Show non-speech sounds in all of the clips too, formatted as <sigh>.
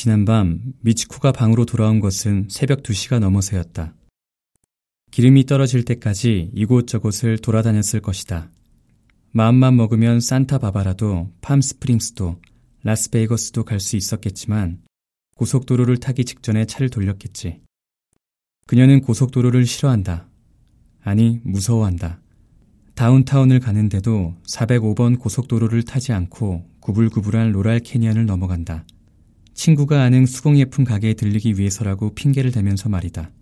지난밤 미치코가 방으로 돌아온 것은 새벽 2시가 넘어서였다. 기름이 떨어질 때까지 이곳저곳을 돌아다녔을 것이다. 마음만 먹으면 산타바바라도 팜스프링스도 라스베이거스도 갈 수 있었겠지만 고속도로를 타기 직전에 차를 돌렸겠지. 그녀는 고속도로를 싫어한다. 아니, 무서워한다. 다운타운을 가는데도 405번 고속도로를 타지 않고 구불구불한 로랄 캐니언을 넘어간다. 친구가 아는 수공예품 가게에 들리기 위해서라고 핑계를 대면서 말이다.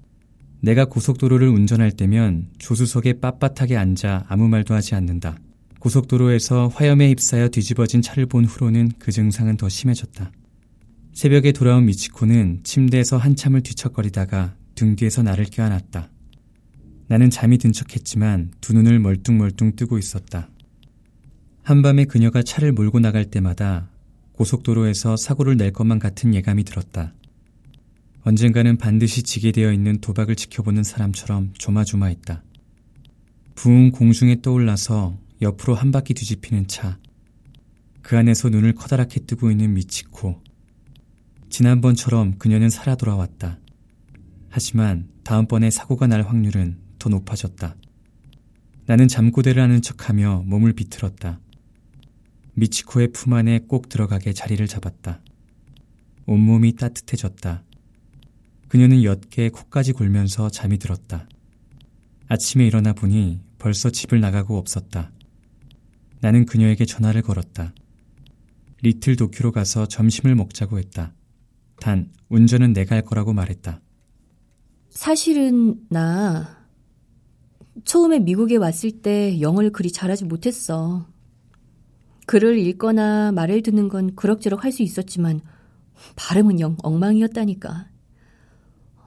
내가 고속도로를 운전할 때면 조수석에 빳빳하게 앉아 아무 말도 하지 않는다. 고속도로에서 화염에 휩싸여 뒤집어진 차를 본 후로는 그 증상은 더 심해졌다. 새벽에 돌아온 미치코는 침대에서 한참을 뒤척거리다가 등 뒤에서 나를 껴안았다. 나는 잠이 든 척했지만 두 눈을 멀뚱멀뚱 뜨고 있었다. 한밤에 그녀가 차를 몰고 나갈 때마다 고속도로에서 사고를 낼 것만 같은 예감이 들었다. 언젠가는 반드시 지게 되어 있는 도박을 지켜보는 사람처럼 조마조마했다. 부흥 공중에 떠올라서 옆으로 한 바퀴 뒤집히는 차. 그 안에서 눈을 커다랗게 뜨고 있는 미치코. 지난번처럼 그녀는 살아 돌아왔다. 하지만 다음번에 사고가 날 확률은 더 높아졌다. 나는 잠꼬대를 하는 척하며 몸을 비틀었다. 미치코의 품 안에 꼭 들어가게 자리를 잡았다. 온몸이 따뜻해졌다. 그녀는 옅게 코까지 골면서 잠이 들었다. 아침에 일어나 보니 벌써 집을 나가고 없었다. 나는 그녀에게 전화를 걸었다. 리틀 도쿄로 가서 점심을 먹자고 했다. 단, 운전은 내가 할 거라고 말했다. 사실은 나 처음에 미국에 왔을 때 영어를 그리 잘하지 못했어. 글을 읽거나 말을 듣는 건 그럭저럭 할 수 있었지만 발음은 영 엉망이었다니까.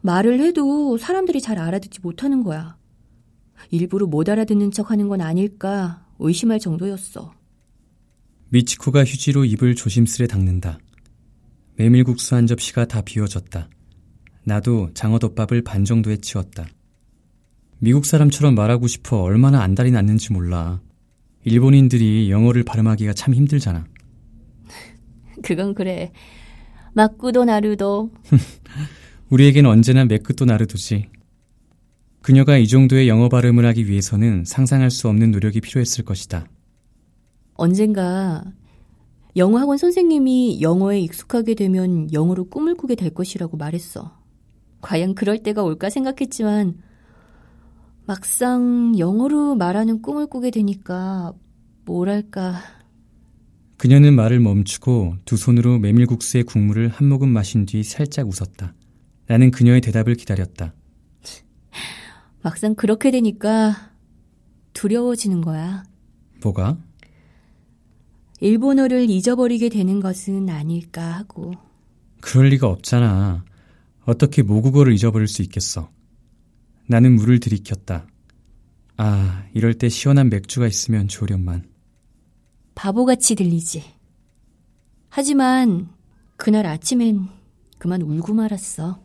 말을 해도 사람들이 잘 알아듣지 못하는 거야. 일부러 못 알아듣는 척 하는 건 아닐까 의심할 정도였어. 미치코가 휴지로 입을 조심스레 닦는다. 메밀국수 한 접시가 다 비워졌다. 나도 장어덮밥을 반 정도에 치웠다. 미국 사람처럼 말하고 싶어 얼마나 안달이 났는지 몰라. 일본인들이 영어를 발음하기가 참 힘들잖아. <laughs> 그건 그래. 마꾸도 나루도. <laughs> 우리에겐 언제나 맥끝도 나르도지. 그녀가 이 정도의 영어 발음을 하기 위해서는 상상할 수 없는 노력이 필요했을 것이다. 언젠가 영어 학원 선생님이 영어에 익숙하게 되면 영어로 꿈을 꾸게 될 것이라고 말했어. 과연 그럴 때가 올까 생각했지만 막상 영어로 말하는 꿈을 꾸게 되니까 뭐랄까. 그녀는 말을 멈추고 두 손으로 메밀국수의 국물을 한 모금 마신 뒤 살짝 웃었다. 나는 그녀의 대답을 기다렸다. <laughs> 막상 그렇게 되니까 두려워지는 거야. 뭐가? 일본어를 잊어버리게 되는 것은 아닐까 하고. 그럴 리가 없잖아. 어떻게 모국어를 잊어버릴 수 있겠어? 나는 물을 들이켰다. 아, 이럴 때 시원한 맥주가 있으면 좋으련만. 바보같이 들리지. 하지만 그날 아침엔 그만 울고 말았어.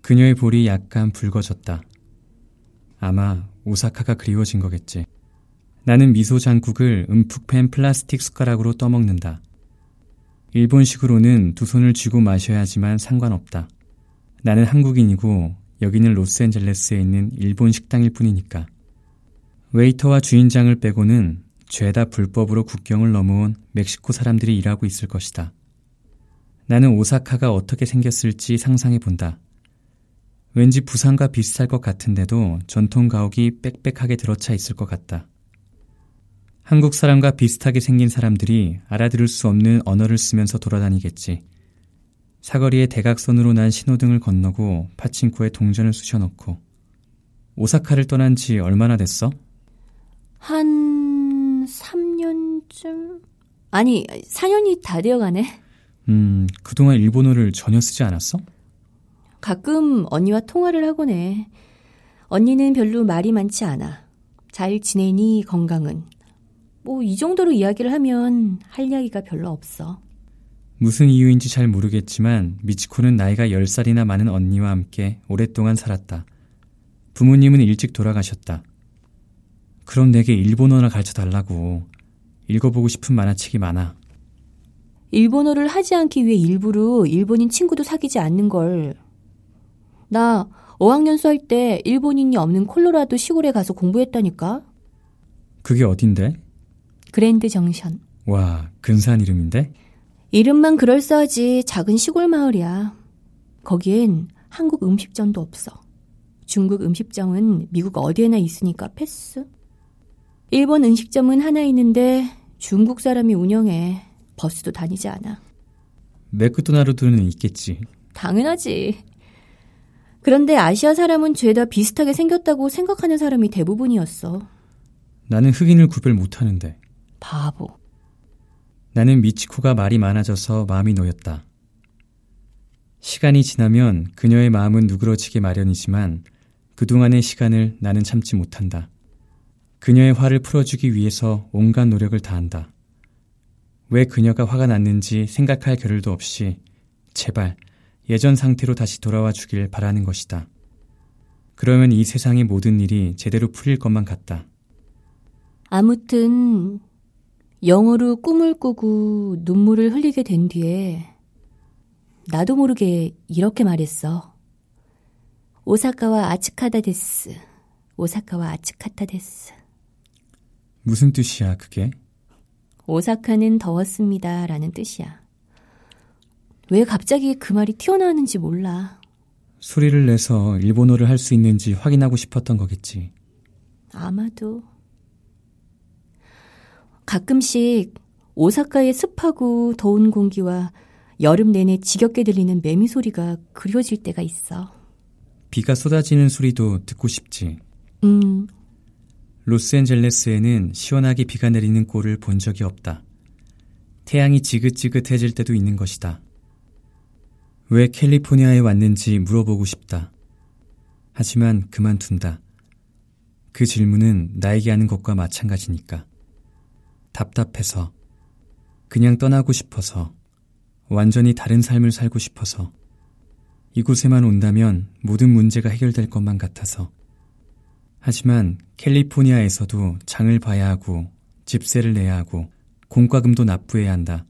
그녀의 볼이 약간 붉어졌다. 아마 오사카가 그리워진 거겠지. 나는 미소 장국을 움푹 팬 플라스틱 숟가락으로 떠먹는다. 일본식으로는 두 손을 쥐고 마셔야 하지만 상관없다. 나는 한국인이고 여기는 로스앤젤레스에 있는 일본 식당일 뿐이니까. 웨이터와 주인장을 빼고는 죄다 불법으로 국경을 넘어온 멕시코 사람들이 일하고 있을 것이다. 나는 오사카가 어떻게 생겼을지 상상해 본다. 왠지 부산과 비슷할 것 같은데도 전통 가옥이 빽빽하게 들어차 있을 것 같다. 한국 사람과 비슷하게 생긴 사람들이 알아들을 수 없는 언어를 쓰면서 돌아다니겠지. 사거리에 대각선으로 난 신호등을 건너고 파친코에 동전을 쑤셔넣고 오사카를 떠난 지 얼마나 됐어? 한 3년쯤? 아니, 4년이 다 되어가네. 음, 그동안 일본어를 전혀 쓰지 않았어? 가끔 언니와 통화를 하곤 해. 언니는 별로 말이 많지 않아. 잘 지내니 건강은. 뭐 이 정도로 이야기를 하면 할 이야기가 별로 없어. 무슨 이유인지 잘 모르겠지만 미치코는 나이가 10살이나 많은 언니와 함께 오랫동안 살았다. 부모님은 일찍 돌아가셨다. 그럼 내게 일본어나 가르쳐 달라고. 읽어보고 싶은 만화책이 많아. 일본어를 하지 않기 위해 일부러 일본인 친구도 사귀지 않는 걸. 나 어학연수 할 때 일본인이 없는 콜로라도 시골에 가서 공부했다니까. 그게 어딘데? 그랜드 정션. 와, 근사한 이름인데? 이름만 그럴싸하지 작은 시골 마을이야. 거기엔 한국 음식점도 없어. 중국 음식점은 미국 어디에나 있으니까 패스. 일본 음식점은 하나 있는데 중국 사람이 운영해. 버스도 다니지 않아. 맥도나르드는 있겠지. 당연하지. 그런데 아시아 사람은 죄다 비슷하게 생겼다고 생각하는 사람이 대부분이었어. 나는 흑인을 구별 못하는데. 바보. 나는 미치코가 말이 많아져서 마음이 놓였다. 시간이 지나면 그녀의 마음은 누그러지게 마련이지만 그동안의 시간을 나는 참지 못한다. 그녀의 화를 풀어주기 위해서 온갖 노력을 다한다. 왜 그녀가 화가 났는지 생각할 겨를도 없이 제발 예전 상태로 다시 돌아와 주길 바라는 것이다. 그러면 이 세상의 모든 일이 제대로 풀릴 것만 같다. 아무튼 영어로 꿈을 꾸고 눈물을 흘리게 된 뒤에 나도 모르게 이렇게 말했어. 오사카와 아츠카다 데스. 오사카와 아츠카타 데스. 무슨 뜻이야, 그게? 오사카는 더웠습니다. 라는 뜻이야. 왜 갑자기 그 말이 튀어나왔는지 몰라. 소리를 내서 일본어를 할 수 있는지 확인하고 싶었던 거겠지. 아마도. 가끔씩 오사카의 습하고 더운 공기와 여름 내내 지겹게 들리는 매미 소리가 그려질 때가 있어. 비가 쏟아지는 소리도 듣고 싶지. 음. 로스앤젤레스에는 시원하게 비가 내리는 꼴을 본 적이 없다. 태양이 지긋지긋해질 때도 있는 것이다. 왜 캘리포니아에 왔는지 물어보고 싶다. 하지만 그만둔다. 그 질문은 나에게 하는 것과 마찬가지니까. 답답해서, 그냥 떠나고 싶어서, 완전히 다른 삶을 살고 싶어서, 이곳에만 온다면 모든 문제가 해결될 것만 같아서. 하지만 캘리포니아에서도 장을 봐야 하고, 집세를 내야 하고, 공과금도 납부해야 한다.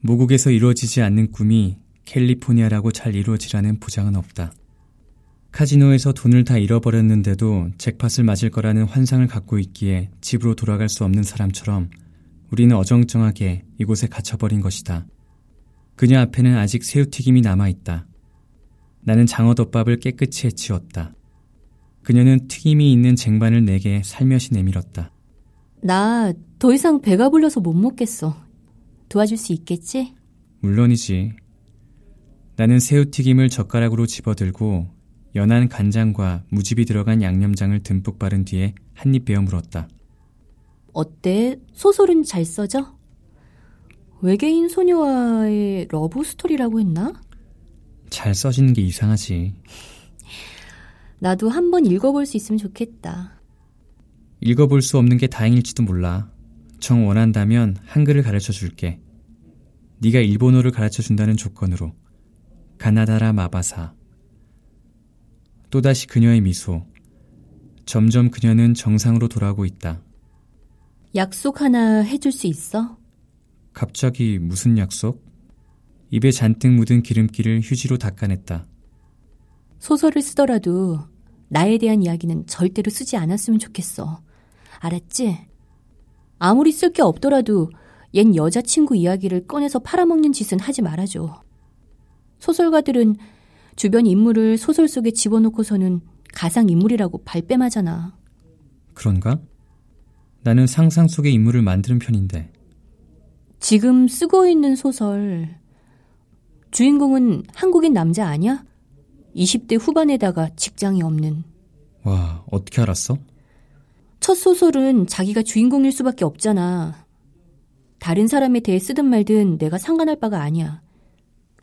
모국에서 이루어지지 않는 꿈이 캘리포니아라고 잘 이루어지라는 보장은 없다. 카지노에서 돈을 다 잃어버렸는데도 잭팟을 맞을 거라는 환상을 갖고 있기에 집으로 돌아갈 수 없는 사람처럼 우리는 어정쩡하게 이곳에 갇혀버린 것이다. 그녀 앞에는 아직 새우튀김이 남아있다. 나는 장어덮밥을 깨끗이 해치웠다. 그녀는 튀김이 있는 쟁반을 내게 살며시 내밀었다. 나 더 이상 배가 불러서 못 먹겠어. 도와줄 수 있겠지? 물론이지. 나는 새우튀김을 젓가락으로 집어들고 연한 간장과 무즙이 들어간 양념장을 듬뿍 바른 뒤에 한입 베어 물었다. 어때? 소설은 잘 써져? 외계인 소녀와의 러브 스토리라고 했나? 잘 써지는 게 이상하지. <laughs> 나도 한번 읽어볼 수 있으면 좋겠다. 읽어볼 수 없는 게 다행일지도 몰라. 정 원한다면 한글을 가르쳐 줄게. 네가 일본어를 가르쳐 준다는 조건으로. 가나다라 마바사. 또다시 그녀의 미소. 점점 그녀는 정상으로 돌아오고 있다. 약속 하나 해줄 수 있어? 갑자기 무슨 약속? 입에 잔뜩 묻은 기름기를 휴지로 닦아냈다. 소설을 쓰더라도 나에 대한 이야기는 절대로 쓰지 않았으면 좋겠어. 알았지? 아무리 쓸 게 없더라도 옛 여자친구 이야기를 꺼내서 팔아먹는 짓은 하지 말아줘. 소설가들은 주변 인물을 소설 속에 집어넣고서는 가상 인물이라고 발뺌하잖아. 그런가? 나는 상상 속의 인물을 만드는 편인데. 지금 쓰고 있는 소설. 주인공은 한국인 남자 아니야? 20대 후반에다가 직장이 없는. 와, 어떻게 알았어? 첫 소설은 자기가 주인공일 수밖에 없잖아. 다른 사람에 대해 쓰든 말든 내가 상관할 바가 아니야.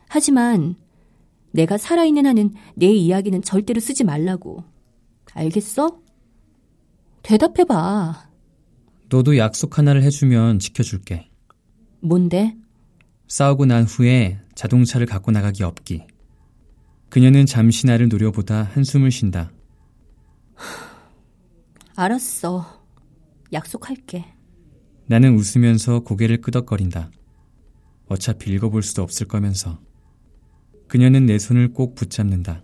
하지만 내가 살아있는 한은 내 이야기는 절대로 쓰지 말라고. 알겠어? 대답해봐. 너도 약속 하나를 해주면 지켜줄게. 뭔데? 싸우고 난 후에 자동차를 갖고 나가기 없기. 그녀는 잠시 나를 노려보다 한숨을 쉰다. <sighs> 알았어. 약속할게. 나는 웃으면서 고개를 끄덕거린다. 어차피 읽어볼 수도 없을 거면서. 그녀는 내 손을 꼭 붙잡는다.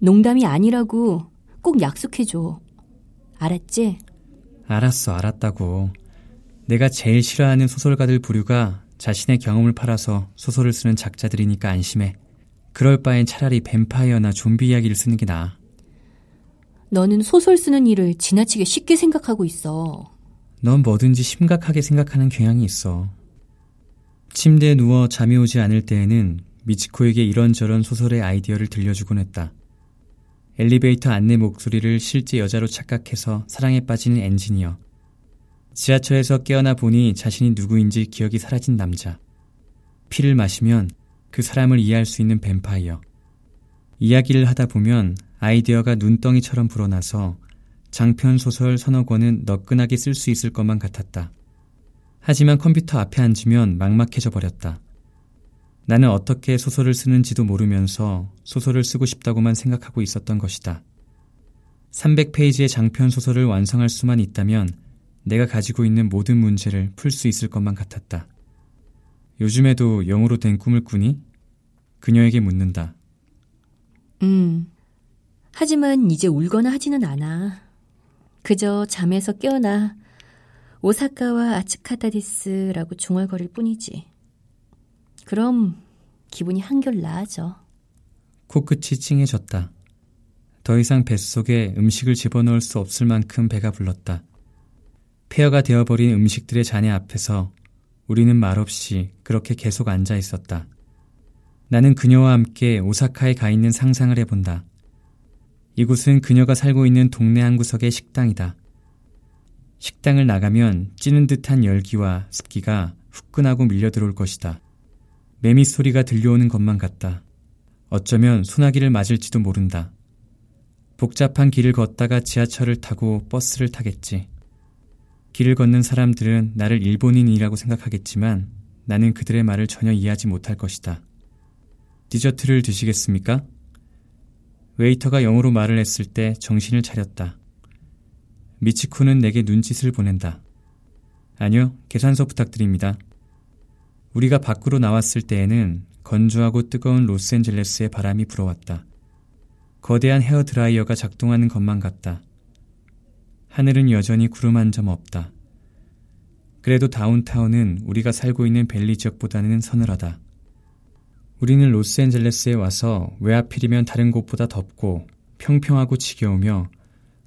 농담이 아니라고 꼭 약속해줘. 알았지? 알았어, 알았다고. 내가 제일 싫어하는 소설가들 부류가 자신의 경험을 팔아서 소설을 쓰는 작자들이니까 안심해. 그럴 바엔 차라리 뱀파이어나 좀비 이야기를 쓰는 게 나아. 너는 소설 쓰는 일을 지나치게 쉽게 생각하고 있어. 넌 뭐든지 심각하게 생각하는 경향이 있어. 침대에 누워 잠이 오지 않을 때에는 미치코에게 이런저런 소설의 아이디어를 들려주곤 했다. 엘리베이터 안내 목소리를 실제 여자로 착각해서 사랑에 빠지는 엔지니어. 지하철에서 깨어나 보니 자신이 누구인지 기억이 사라진 남자. 피를 마시면 그 사람을 이해할 수 있는 뱀파이어. 이야기를 하다 보면 아이디어가 눈덩이처럼 불어나서 장편 소설 서너 권은 너끈하게 쓸 수 있을 것만 같았다. 하지만 컴퓨터 앞에 앉으면 막막해져 버렸다. 나는 어떻게 소설을 쓰는지도 모르면서 소설을 쓰고 싶다고만 생각하고 있었던 것이다. 300페이지의 장편 소설을 완성할 수만 있다면 내가 가지고 있는 모든 문제를 풀 수 있을 것만 같았다. 요즘에도 영어로 된 꿈을 꾸니? 그녀에게 묻는다. 음. 하지만 이제 울거나 하지는 않아. 그저 잠에서 깨어나 오사카와 아츠카타디스라고 중얼거릴 뿐이지. 그럼 기분이 한결 나아져. 코끝이 찡해졌다. 더 이상 뱃속에 음식을 집어넣을 수 없을 만큼 배가 불렀다. 폐허가 되어버린 음식들의 잔해 앞에서 우리는 말없이 그렇게 계속 앉아 있었다. 나는 그녀와 함께 오사카에 가 있는 상상을 해본다. 이곳은 그녀가 살고 있는 동네 한 구석의 식당이다. 식당을 나가면 찌는 듯한 열기와 습기가 후끈하고 밀려 들어올 것이다. 매미 소리가 들려오는 것만 같다. 어쩌면 소나기를 맞을지도 모른다. 복잡한 길을 걷다가 지하철을 타고 버스를 타겠지. 길을 걷는 사람들은 나를 일본인이라고 생각하겠지만 나는 그들의 말을 전혀 이해하지 못할 것이다. 디저트를 드시겠습니까? 웨이터가 영어로 말을 했을 때 정신을 차렸다. 미치코는 내게 눈짓을 보낸다. 아니요, 계산서 부탁드립니다. 우리가 밖으로 나왔을 때에는 건조하고 뜨거운 로스앤젤레스의 바람이 불어왔다. 거대한 헤어 드라이어가 작동하는 것만 같다. 하늘은 여전히 구름 한 점 없다. 그래도 다운타운은 우리가 살고 있는 벨리 지역보다는 서늘하다. 우리는 로스앤젤레스에 와서 왜 하필이면 다른 곳보다 덥고 평평하고 지겨우며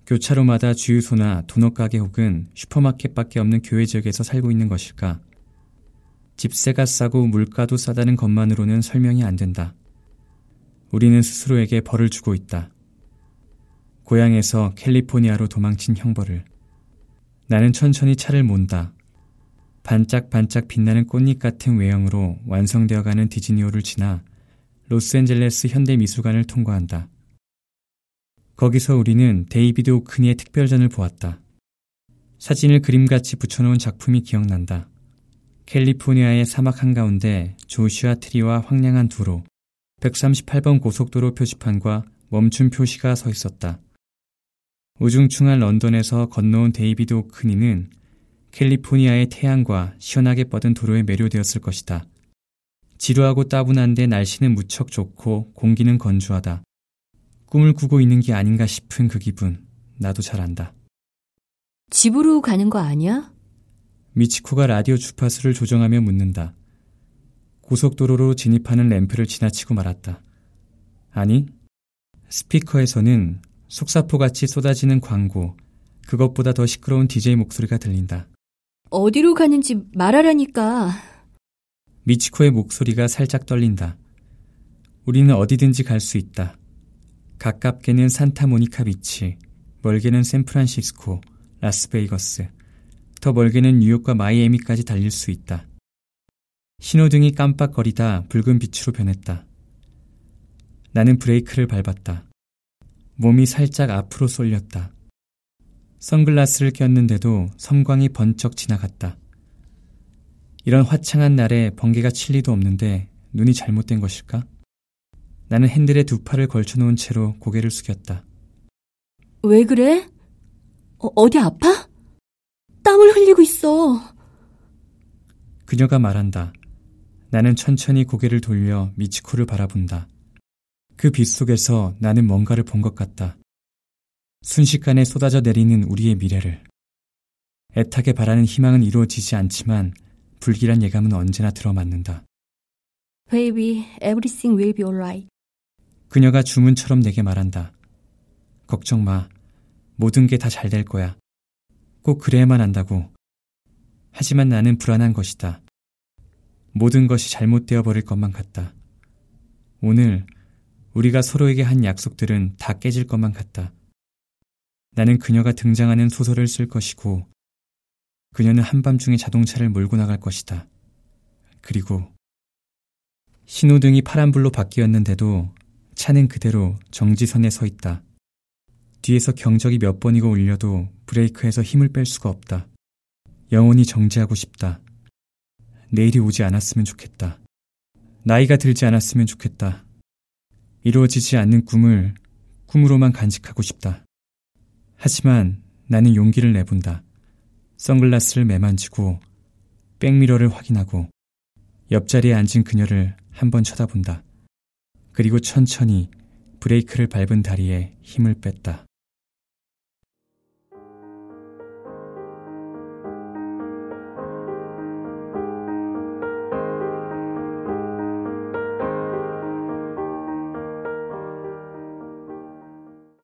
교차로마다 주유소나 도넛 가게 혹은 슈퍼마켓밖에 없는 교외 지역에서 살고 있는 것일까? 집세가 싸고 물가도 싸다는 것만으로는 설명이 안 된다. 우리는 스스로에게 벌을 주고 있다. 고향에서 캘리포니아로 도망친 형벌을. 나는 천천히 차를 몬다. 반짝반짝 빛나는 꽃잎 같은 외형으로 완성되어가는 디즈니홀을 지나 로스앤젤레스 현대미술관을 통과한다. 거기서 우리는 데이비드 호크니의 특별전을 보았다. 사진을 그림같이 붙여놓은 작품이 기억난다. 캘리포니아의 사막 한가운데 조슈아 트리와 황량한 도로 138번 고속도로 표지판과 멈춤 표시가 서 있었다. 우중충한 런던에서 건너온 데이비드 호크니는 캘리포니아의 태양과 시원하게 뻗은 도로에 매료되었을 것이다. 지루하고 따분한데 날씨는 무척 좋고 공기는 건조하다. 꿈을 꾸고 있는 게 아닌가 싶은 그 기분, 나도 잘 안다. 집으로 가는 거 아니야? 미치코가 라디오 주파수를 조정하며 묻는다. 고속도로로 진입하는 램프를 지나치고 말았다. 아니, 스피커에서는 속사포같이 쏟아지는 광고, 그것보다 더 시끄러운 DJ 목소리가 들린다. 어디로 가는지 말하라니까. 미치코의 목소리가 살짝 떨린다. 우리는 어디든지 갈 수 있다. 가깝게는 산타모니카 비치, 멀게는 샌프란시스코, 라스베이거스, 더 멀게는 뉴욕과 마이애미까지 달릴 수 있다. 신호등이 깜빡거리다 붉은 빛으로 변했다. 나는 브레이크를 밟았다. 몸이 살짝 앞으로 쏠렸다. 선글라스를 꼈는데도 섬광이 번쩍 지나갔다. 이런 화창한 날에 번개가 칠 리도 없는데 눈이 잘못된 것일까? 나는 핸들에 두 팔을 걸쳐놓은 채로 고개를 숙였다. 왜 그래? 어, 디 아파? 땀을 흘리고 있어. 그녀가 말한다. 나는 천천히 고개를 돌려 미치코를 바라본다. 그 빛 속에서 나는 뭔가를 본 것 같다. 순식간에 쏟아져 내리는 우리의 미래를. 애타게 바라는 희망은 이루어지지 않지만 불길한 예감은 언제나 들어맞는다. Baby, everything will be alright. 그녀가 주문처럼 내게 말한다. 걱정 마. 모든 게 다 잘 될 거야. 꼭 그래야만 한다고. 하지만 나는 불안한 것이다. 모든 것이 잘못되어 버릴 것만 같다. 오늘 우리가 서로에게 한 약속들은 다 깨질 것만 같다. 나는 그녀가 등장하는 소설을 쓸 것이고, 그녀는 한밤중에 자동차를 몰고 나갈 것이다. 그리고 신호등이 파란불로 바뀌었는데도 차는 그대로 정지선에 서 있다. 뒤에서 경적이 몇 번이고 울려도 브레이크에서 힘을 뺄 수가 없다. 영원히 정지하고 싶다. 내일이 오지 않았으면 좋겠다. 나이가 들지 않았으면 좋겠다. 이루어지지 않는 꿈을 꿈으로만 간직하고 싶다. 하지만 나는 용기를 내본다. 선글라스를 매만지고 백미러를 확인하고 옆자리에 앉은 그녀를 한번 쳐다본다. 그리고 천천히 브레이크를 밟은 다리에 힘을 뺐다.